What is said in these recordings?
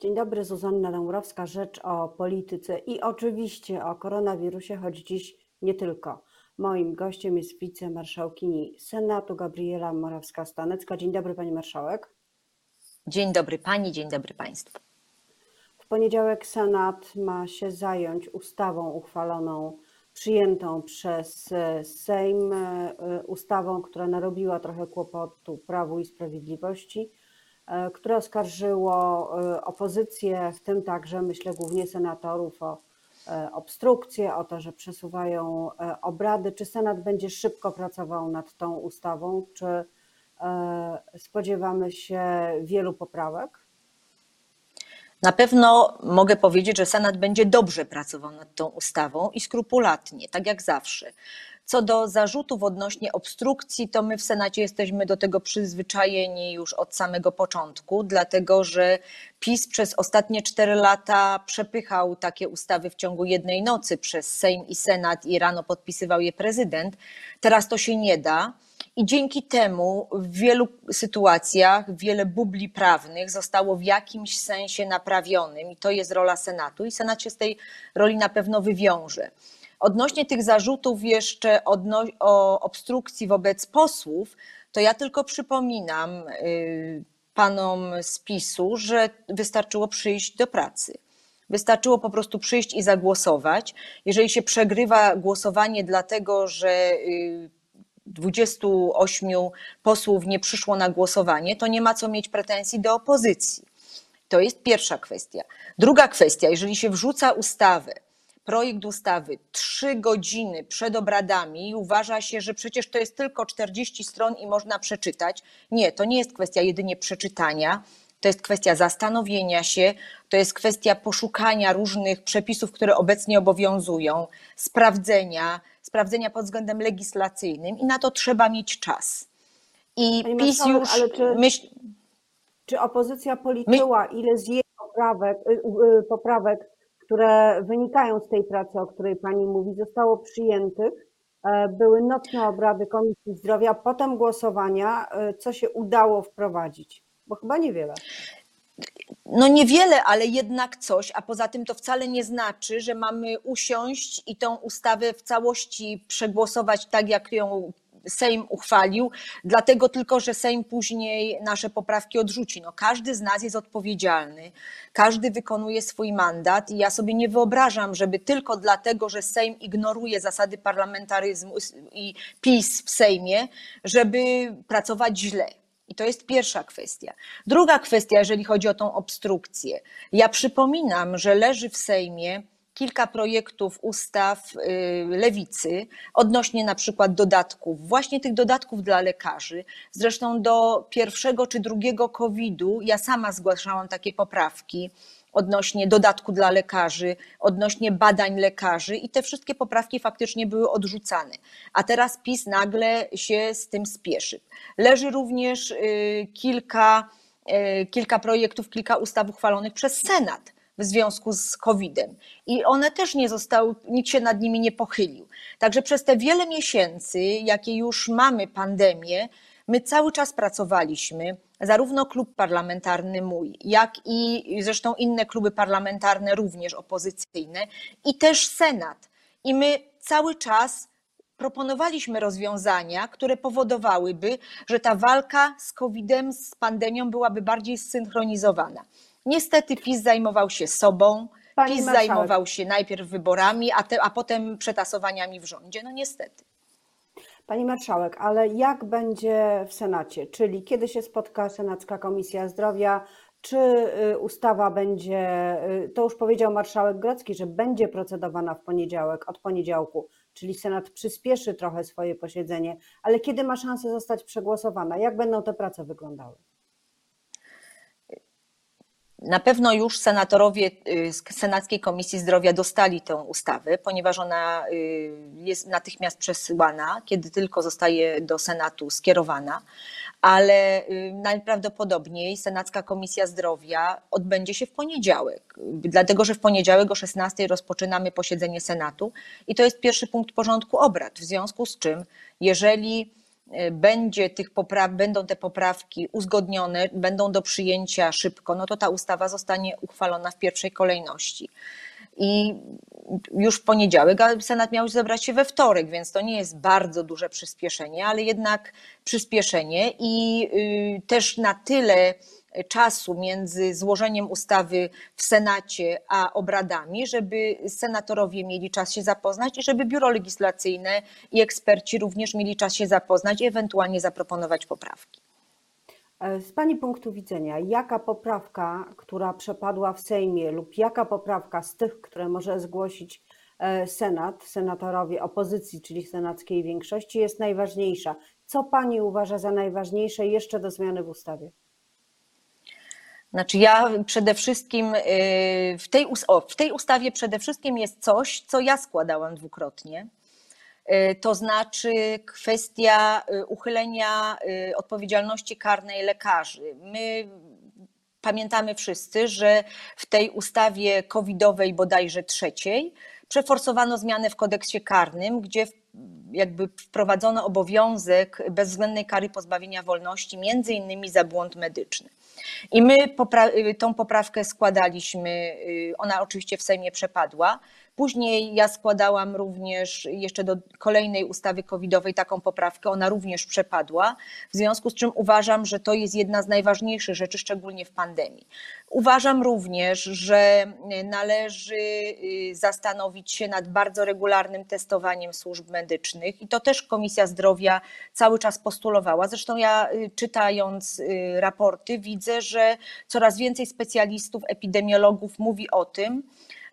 Dzień dobry, Zuzanna Dąbrowska, Rzecz o Polityce i oczywiście o koronawirusie, choć dziś nie tylko. Moim gościem jest wicemarszałkini Senatu Gabriela Morawska-Stanecka. Dzień dobry Pani Marszałek. Dzień dobry Pani, dzień dobry Państwu. W poniedziałek Senat ma się zająć ustawą uchwaloną, przyjętą przez e, Sejm, e, ustawą, która narobiła trochę kłopotu Prawu i Sprawiedliwości E, które oskarżyło e, opozycję, w tym także, myślę, głównie senatorów o e, obstrukcję, o to, że przesuwają obrady. Czy Senat będzie szybko pracował nad tą ustawą? Czy spodziewamy się wielu poprawek? Na pewno mogę powiedzieć, że Senat będzie dobrze pracował nad tą ustawą i skrupulatnie, tak jak zawsze. Co do zarzutów odnośnie obstrukcji, to my w Senacie jesteśmy do tego przyzwyczajeni już od samego początku, dlatego że PiS przez ostatnie cztery lata przepychał takie ustawy w ciągu jednej nocy przez Sejm i Senat i rano podpisywał je prezydent. Teraz to się nie da. I dzięki temu w wielu sytuacjach wiele bubli prawnych zostało w jakimś sensie naprawionym, i to jest rola Senatu, i Senat się z tej roli na pewno wywiąże. Odnośnie tych zarzutów jeszcze odno- o obstrukcji wobec posłów, to ja tylko przypominam y, panom z PiSu, że wystarczyło przyjść do pracy. Wystarczyło po prostu przyjść i zagłosować. Jeżeli się przegrywa głosowanie dlatego, że 28 y, posłów nie przyszło na głosowanie, to nie ma co mieć pretensji do opozycji. To jest pierwsza kwestia. Druga kwestia, jeżeli się wrzuca ustawę, projekt ustawy trzy godziny przed obradami i uważa się, że przecież to jest tylko 40 stron i można przeczytać. Nie, to nie jest kwestia jedynie przeczytania. To jest kwestia zastanowienia się, to jest kwestia poszukania różnych przepisów, które obecnie obowiązują, sprawdzenia, sprawdzenia pod względem legislacyjnym i na to trzeba mieć czas. I Pani PiS już czy, myśl... czy opozycja policzyła, ile z jej poprawek, y, y, poprawek które wynikają z tej pracy, o której Pani mówi, zostało przyjętych. E, były nocne obrady Komisji Zdrowia, potem głosowania. E, co się udało wprowadzić? Bo chyba niewiele. No niewiele, ale jednak coś, a poza tym to wcale nie znaczy, że mamy usiąść i tą ustawę w całości przegłosować tak, jak ją Sejm uchwalił, dlatego tylko, że Sejm później nasze poprawki odrzuci. No, każdy z nas jest odpowiedzialny, każdy wykonuje swój mandat i ja sobie nie wyobrażam, żeby tylko dlatego, że Sejm ignoruje zasady parlamentaryzmu i PiS w Sejmie, żeby pracować źle. I to jest pierwsza kwestia. Druga kwestia, jeżeli chodzi o tą obstrukcję. Ja przypominam, że leży w Sejmie kilka projektów ustaw y, lewicy odnośnie na przykład dodatków, właśnie tych dodatków dla lekarzy. Zresztą do pierwszego czy drugiego COVID-u ja sama zgłaszałam takie poprawki odnośnie dodatku dla lekarzy, odnośnie badań lekarzy i te wszystkie poprawki faktycznie były odrzucane. A teraz PiS nagle się z tym spieszy. Leży również y, kilka, y, kilka projektów, kilka ustaw uchwalonych przez Senat w związku z COVID-em. I one też nie zostały, nikt się nad nimi nie pochylił. Także przez te wiele miesięcy, jakie już mamy pandemię, my cały czas pracowaliśmy, zarówno klub parlamentarny mój, jak i zresztą inne kluby parlamentarne, również opozycyjne, i też Senat. I my cały czas proponowaliśmy rozwiązania, które powodowałyby, że ta walka z COVID-em, z pandemią byłaby bardziej zsynchronizowana. Niestety PiS zajmował się sobą, Pani PiS marszałek. zajmował się najpierw wyborami, a, te, a potem przetasowaniami w rządzie. No niestety. Pani marszałek, ale jak będzie w Senacie? Czyli kiedy się spotka Senacka Komisja Zdrowia? Czy y, ustawa będzie, y, to już powiedział marszałek Grodzki, że będzie procedowana w poniedziałek, od poniedziałku, czyli Senat przyspieszy trochę swoje posiedzenie, ale kiedy ma szansę zostać przegłosowana? Jak będą te prace wyglądały? Na pewno już senatorowie y, z Senackiej Komisji Zdrowia dostali tę ustawę, ponieważ ona y, jest natychmiast przesyłana, kiedy tylko zostaje do Senatu skierowana, ale y, najprawdopodobniej Senacka Komisja Zdrowia odbędzie się w poniedziałek, dlatego że w poniedziałek o 16 rozpoczynamy posiedzenie Senatu i to jest pierwszy punkt porządku obrad, w związku z czym jeżeli będzie tych popraw, będą te poprawki uzgodnione, będą do przyjęcia szybko, no to ta ustawa zostanie uchwalona w pierwszej kolejności. I już w poniedziałek, a Senat miał zebrać się we wtorek, więc to nie jest bardzo duże przyspieszenie, ale jednak przyspieszenie i y, też na tyle czasu między złożeniem ustawy w Senacie a obradami, żeby senatorowie mieli czas się zapoznać i żeby biuro legislacyjne i eksperci również mieli czas się zapoznać i ewentualnie zaproponować poprawki. E, Z Pani punktu widzenia, jaka poprawka, która przepadła w Sejmie, lub jaka poprawka z tych, które może zgłosić e, Senat, senatorowie opozycji, czyli senackiej większości, jest najważniejsza? Co Pani uważa za najważniejsze jeszcze do zmiany w ustawie? Znaczy ja przede wszystkim y, w tej, o, w tej ustawie przede wszystkim jest coś, co ja składałam dwukrotnie. Y, To znaczy kwestia y, uchylenia y, odpowiedzialności karnej lekarzy. My pamiętamy wszyscy, że w tej ustawie covidowej bodajże trzeciej przeforsowano zmianę w kodeksie karnym, gdzie jakby wprowadzono obowiązek bezwzględnej kary pozbawienia wolności, między innymi za błąd medyczny. I my popra- tą poprawkę składaliśmy, ona oczywiście w Sejmie przepadła. Później ja składałam również jeszcze do kolejnej ustawy covidowej taką poprawkę, ona również przepadła, w związku z czym uważam, że to jest jedna z najważniejszych rzeczy, szczególnie w pandemii. Uważam również, że należy y, zastanowić się nad bardzo regularnym testowaniem służb medycznych i to też Komisja Zdrowia cały czas postulowała. Zresztą ja y, czytając y, raporty widzę, że coraz więcej specjalistów, epidemiologów mówi o tym,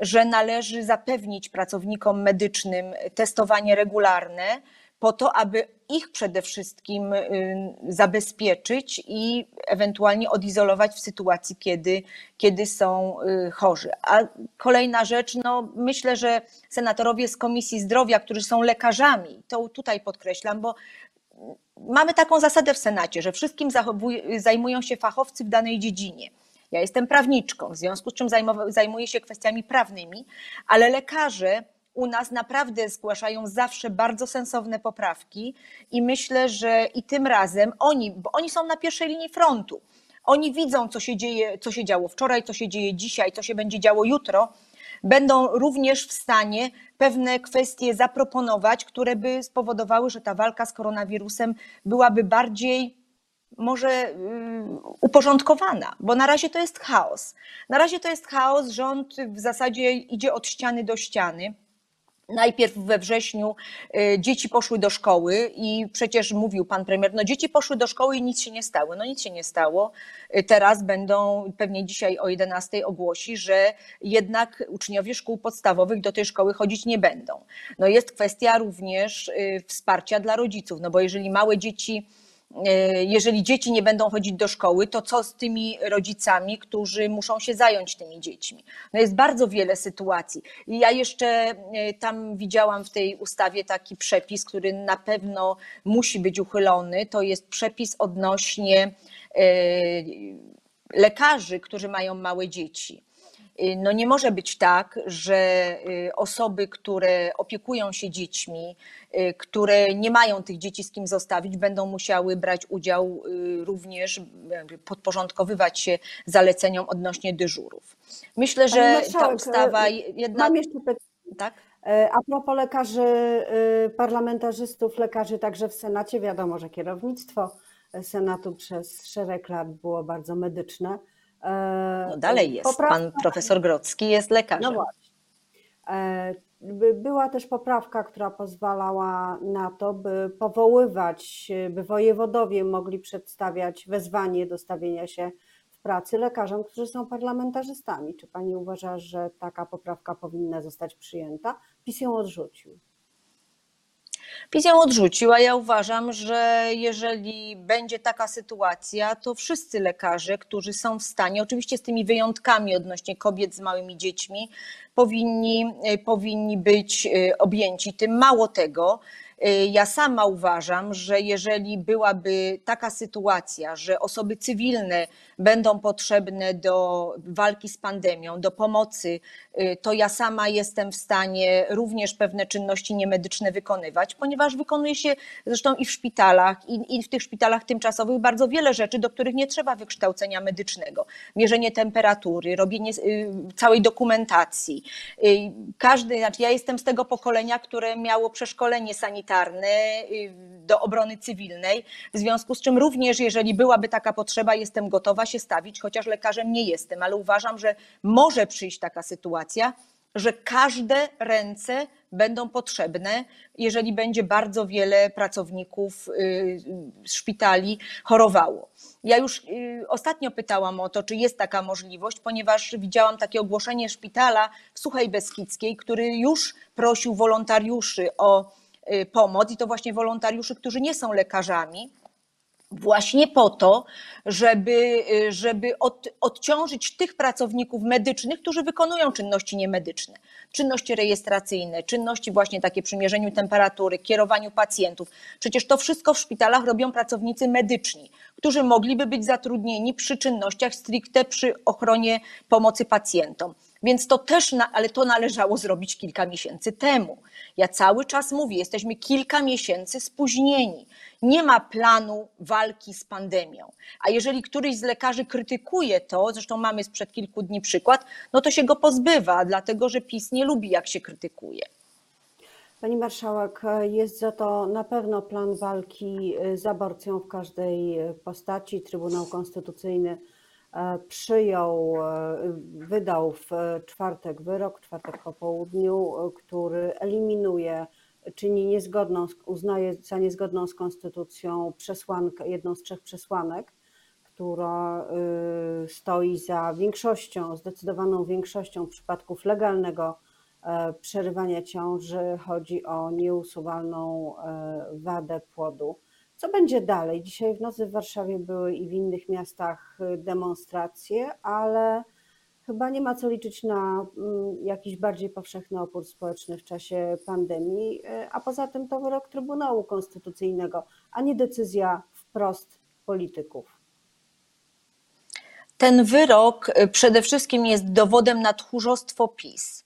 że należy zapewnić pracownikom medycznym testowanie regularne po to, aby ich przede wszystkim y, zabezpieczyć i ewentualnie odizolować w sytuacji, kiedy, kiedy są y, chorzy. A kolejna rzecz, no myślę, że senatorowie z Komisji Zdrowia, którzy są lekarzami, to tutaj podkreślam, bo mamy taką zasadę w Senacie, że wszystkim zajmują się fachowcy w danej dziedzinie. Ja jestem prawniczką, w związku z czym zajmuję się kwestiami prawnymi, ale lekarze u nas naprawdę zgłaszają zawsze bardzo sensowne poprawki i myślę, że i tym razem oni, bo oni są na pierwszej linii frontu. Oni widzą, co się dzieje, co się działo wczoraj, co się dzieje dzisiaj, co się będzie działo jutro. Będą również w stanie pewne kwestie zaproponować, które by spowodowały, że ta walka z koronawirusem byłaby bardziej może y, uporządkowana, bo na razie to jest chaos. Na razie to jest chaos, rząd w zasadzie idzie od ściany do ściany. Najpierw we wrześniu y, dzieci poszły do szkoły i przecież mówił pan premier, no dzieci poszły do szkoły i nic się nie stało. No nic się nie stało. Y, Teraz będą, pewnie dzisiaj o 11 ogłosi, że jednak uczniowie szkół podstawowych do tej szkoły chodzić nie będą. No jest kwestia również wsparcia dla rodziców, no bo jeżeli małe dzieci jeżeli dzieci nie będą chodzić do szkoły, to co z tymi rodzicami, którzy muszą się zająć tymi dziećmi? No jest bardzo wiele sytuacji. I ja jeszcze e, tam widziałam w tej ustawie taki przepis, który na pewno musi być uchylony. To jest przepis odnośnie e, lekarzy, którzy mają małe dzieci. Y, No nie może być tak, że y, osoby, które opiekują się dziećmi, y, które nie mają tych dzieci z kim zostawić, będą musiały brać udział również, podporządkowywać się zaleceniom odnośnie dyżurów. Myślę, że ta ustawa jedna. Mam jeszcze pytanie. Tak? A propos lekarzy, parlamentarzystów, lekarzy także w Senacie, wiadomo, że kierownictwo Senatu przez szereg lat było bardzo medyczne. E, No dalej jest. poprawka- Pan profesor Grodzki jest lekarzem. No właśnie. E, by- Była też poprawka, która pozwalała na to, by powoływać, by wojewodowie mogli przedstawiać wezwanie do stawienia się w pracy lekarzom, którzy są parlamentarzystami. Czy pani uważa, że taka poprawka powinna zostać przyjęta? PiS ją odrzucił. PiS ją odrzucił, a ja uważam, że jeżeli będzie taka sytuacja, to wszyscy lekarze, którzy są w stanie, oczywiście z tymi wyjątkami odnośnie kobiet z małymi dziećmi, powinni, powinni być e, objęci tym. Mało tego, Y, Ja sama uważam, że jeżeli byłaby taka sytuacja, że osoby cywilne będą potrzebne do walki z pandemią, do pomocy, y, to ja sama jestem w stanie również pewne czynności niemedyczne wykonywać, ponieważ wykonuje się zresztą i w szpitalach, i, i w tych szpitalach tymczasowych bardzo wiele rzeczy, do których nie trzeba wykształcenia medycznego. Mierzenie temperatury, robienie y, całej dokumentacji. Y, Każdy, znaczy ja jestem z tego pokolenia, które miało przeszkolenie sanitarne do obrony cywilnej, w związku z czym również, jeżeli byłaby taka potrzeba, jestem gotowa się stawić, chociaż lekarzem nie jestem, ale uważam, że może przyjść taka sytuacja, że każde ręce będą potrzebne, jeżeli będzie bardzo wiele pracowników y, szpitali chorowało. Ja już y, ostatnio pytałam o to, czy jest taka możliwość, ponieważ widziałam takie ogłoszenie szpitala w Suchej Beskidzkiej, który już prosił wolontariuszy o y, pomoc i to właśnie wolontariuszy, którzy nie są lekarzami, właśnie po to, żeby, żeby od, odciążyć tych pracowników medycznych, którzy wykonują czynności niemedyczne, czynności rejestracyjne, czynności właśnie takie przy mierzeniu temperatury, kierowaniu pacjentów. Przecież to wszystko w szpitalach robią pracownicy medyczni, którzy mogliby być zatrudnieni przy czynnościach stricte przy ochronie pomocy pacjentom. Więc to też, ale to należało zrobić kilka miesięcy temu. Ja cały czas mówię, jesteśmy kilka miesięcy spóźnieni. Nie ma planu walki z pandemią. A jeżeli któryś z lekarzy krytykuje to, zresztą mamy sprzed kilku dni przykład, no to się go pozbywa, dlatego że PiS nie lubi, jak się krytykuje. Pani marszałek, jest za to na pewno plan walki z aborcją w każdej postaci. Trybunał Konstytucyjny e, przyjął, e, wydał w czwartek wyrok, czwartek po południu, e, który eliminuje, czyni niezgodną, uznaje za niezgodną z konstytucją przesłankę, jedną z trzech przesłanek, która stoi za większością, zdecydowaną większością przypadków legalnego przerywania ciąży. Chodzi o nieusuwalną wadę płodu. Co będzie dalej? Dzisiaj w nocy w Warszawie były i w innych miastach demonstracje, ale chyba nie ma co liczyć na jakiś bardziej powszechny opór społeczny w czasie pandemii, a poza tym to wyrok Trybunału Konstytucyjnego, a nie decyzja wprost polityków. Ten wyrok przede wszystkim jest dowodem na tchórzostwo PiS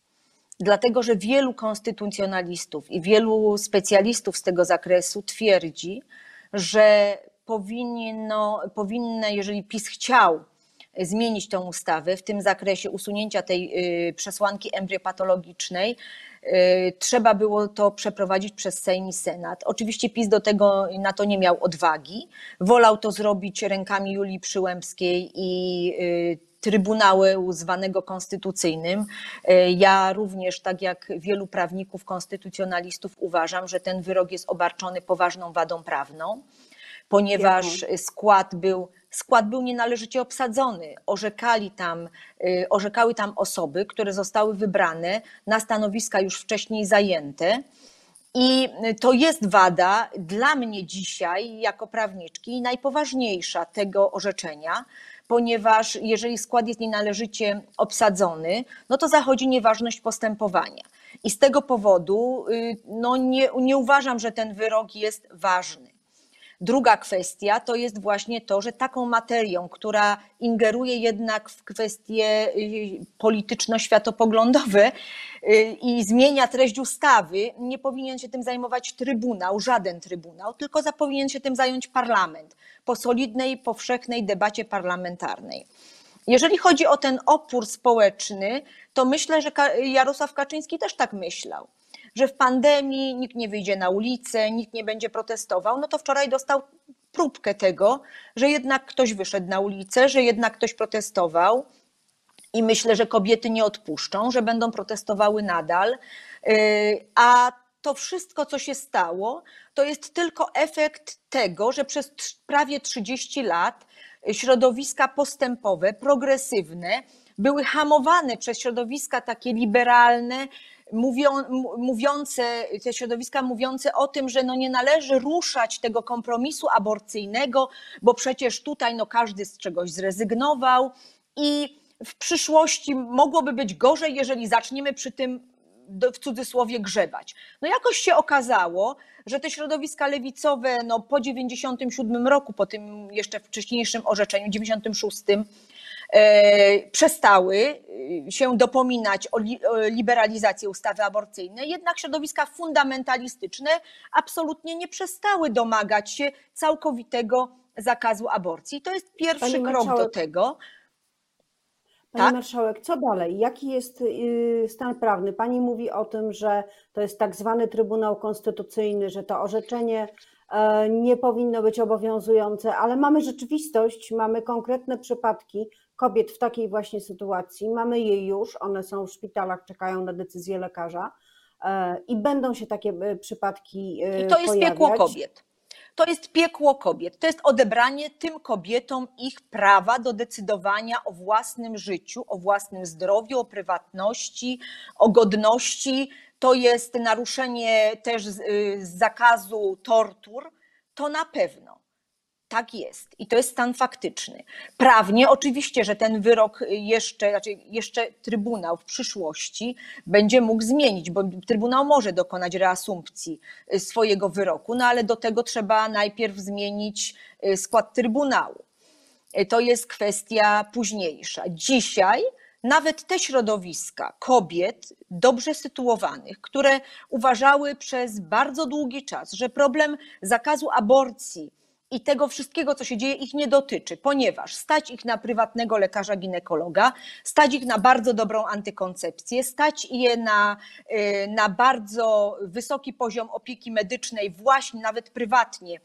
dlatego że wielu konstytucjonalistów i wielu specjalistów z tego zakresu twierdzi, że powinno, powinno, jeżeli PiS chciał zmienić tą ustawę w tym zakresie usunięcia tej przesłanki embryopatologicznej, trzeba było to przeprowadzić przez Sejm i Senat. Oczywiście PiS do tego na to nie miał odwagi. Wolał to zrobić rękami Julii Przyłębskiej i Trybunału zwanego konstytucyjnym. Ja również, tak jak wielu prawników, konstytucjonalistów, uważam, że ten wyrok jest obarczony poważną wadą prawną, ponieważ skład był, skład był nienależycie obsadzony. Orzekali tam, orzekały tam osoby, które zostały wybrane na stanowiska już wcześniej zajęte. I to jest wada dla mnie dzisiaj, jako prawniczki, najpoważniejsza tego orzeczenia, ponieważ jeżeli skład jest nienależycie obsadzony, no to zachodzi nieważność postępowania. I z tego powodu no nie, nie uważam, że ten wyrok jest ważny. Druga kwestia to jest właśnie to, że taką materią, która ingeruje jednak w kwestie polityczno-światopoglądowe i zmienia treść ustawy, nie powinien się tym zajmować trybunał, żaden trybunał, tylko powinien się tym zająć parlament po solidnej, powszechnej debacie parlamentarnej. Jeżeli chodzi o ten opór społeczny, to myślę, że Jarosław Kaczyński też tak myślał że w pandemii nikt nie wyjdzie na ulicę, nikt nie będzie protestował, no to wczoraj dostał próbkę tego, że jednak ktoś wyszedł na ulicę, że jednak ktoś protestował. I myślę, że kobiety nie odpuszczą, że będą protestowały nadal. A to wszystko, co się stało, to jest tylko efekt tego, że przez prawie 30 lat środowiska postępowe, progresywne, były hamowane przez środowiska takie liberalne, mówią, mówiące, te środowiska mówiące o tym, że no nie należy ruszać tego kompromisu aborcyjnego, bo przecież tutaj no każdy z czegoś zrezygnował i w przyszłości mogłoby być gorzej, jeżeli zaczniemy przy tym w cudzysłowie grzebać. No jakoś się okazało, że te środowiska lewicowe no, po 97 roku, po tym jeszcze wcześniejszym orzeczeniu, 96, e, przestały e, się dopominać o, li, o liberalizację ustawy aborcyjnej, jednak środowiska fundamentalistyczne absolutnie nie przestały domagać się całkowitego zakazu aborcji. To jest pierwszy Pani krok do tego. Pani Tak? marszałek, co dalej? Jaki jest y, stan prawny? Pani mówi o tym, że to jest tak zwany Trybunał Konstytucyjny, że to orzeczenie e, nie powinno być obowiązujące, ale mamy rzeczywistość, mamy konkretne przypadki kobiet w takiej właśnie sytuacji. Mamy je już, one są w szpitalach, czekają na decyzję lekarza e, i będą się takie e, przypadki e, I to jest piekło pojawiać. kobiet. To jest piekło kobiet. To jest odebranie tym kobietom ich prawa do decydowania o własnym życiu, o własnym zdrowiu, o prywatności, o godności. To jest naruszenie też y, zakazu tortur. To na pewno. Tak jest i to jest stan faktyczny. Prawnie oczywiście, że ten wyrok jeszcze, znaczy jeszcze Trybunał w przyszłości będzie mógł zmienić, bo Trybunał może dokonać reasumpcji y, swojego wyroku, no ale do tego trzeba najpierw zmienić y, skład Trybunału. To jest kwestia późniejsza. Dzisiaj nawet te środowiska kobiet dobrze sytuowanych, które uważały przez bardzo długi czas, że problem zakazu aborcji i tego wszystkiego, co się dzieje, ich nie dotyczy, ponieważ stać ich na prywatnego lekarza ginekologa, stać ich na bardzo dobrą antykoncepcję, stać je na, y, na bardzo wysoki poziom opieki medycznej, właśnie nawet prywatnie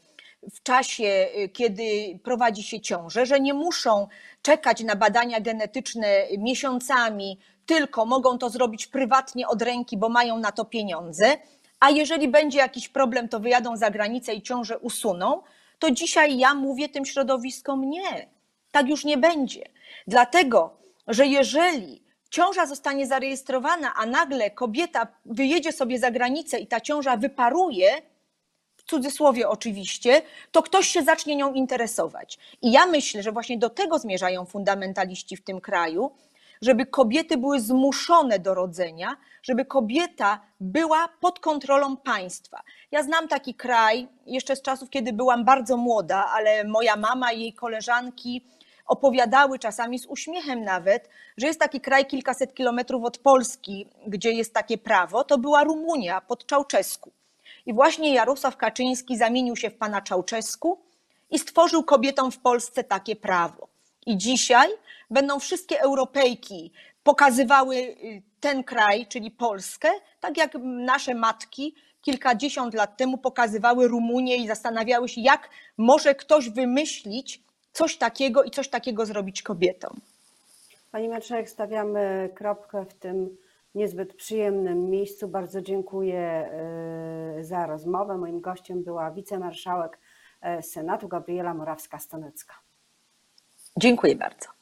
w czasie, y, kiedy prowadzi się ciążę, że nie muszą czekać na badania genetyczne miesiącami, tylko mogą to zrobić prywatnie od ręki, bo mają na to pieniądze. A jeżeli będzie jakiś problem, to wyjadą za granicę i ciążę usuną, to dzisiaj ja mówię tym środowiskom nie. Tak już nie będzie. Dlatego, że jeżeli ciąża zostanie zarejestrowana, a nagle kobieta wyjedzie sobie za granicę i ta ciąża wyparuje, w cudzysłowie oczywiście, to ktoś się zacznie nią interesować. I ja myślę, że właśnie do tego zmierzają fundamentaliści w tym kraju, żeby kobiety były zmuszone do rodzenia, żeby kobieta była pod kontrolą państwa. Ja znam taki kraj jeszcze z czasów, kiedy byłam bardzo młoda, ale moja mama i jej koleżanki opowiadały czasami z uśmiechem nawet, że jest taki kraj kilkaset kilometrów od Polski, gdzie jest takie prawo. To była Rumunia pod Czałczesku. I właśnie Jarosław Kaczyński zamienił się w pana Czałczesku i stworzył kobietom w Polsce takie prawo. I dzisiaj będą wszystkie Europejki pokazywały y, ten kraj, czyli Polskę, tak jak nasze matki kilkadziesiąt lat temu pokazywały Rumunię i zastanawiały się, jak może ktoś wymyślić coś takiego i coś takiego zrobić kobietom. Pani marszałek, stawiamy kropkę w tym niezbyt przyjemnym miejscu. Bardzo dziękuję y, za rozmowę. Moim gościem była wicemarszałek y, Senatu Gabriela Morawska-Stanecka. Dziękuję bardzo.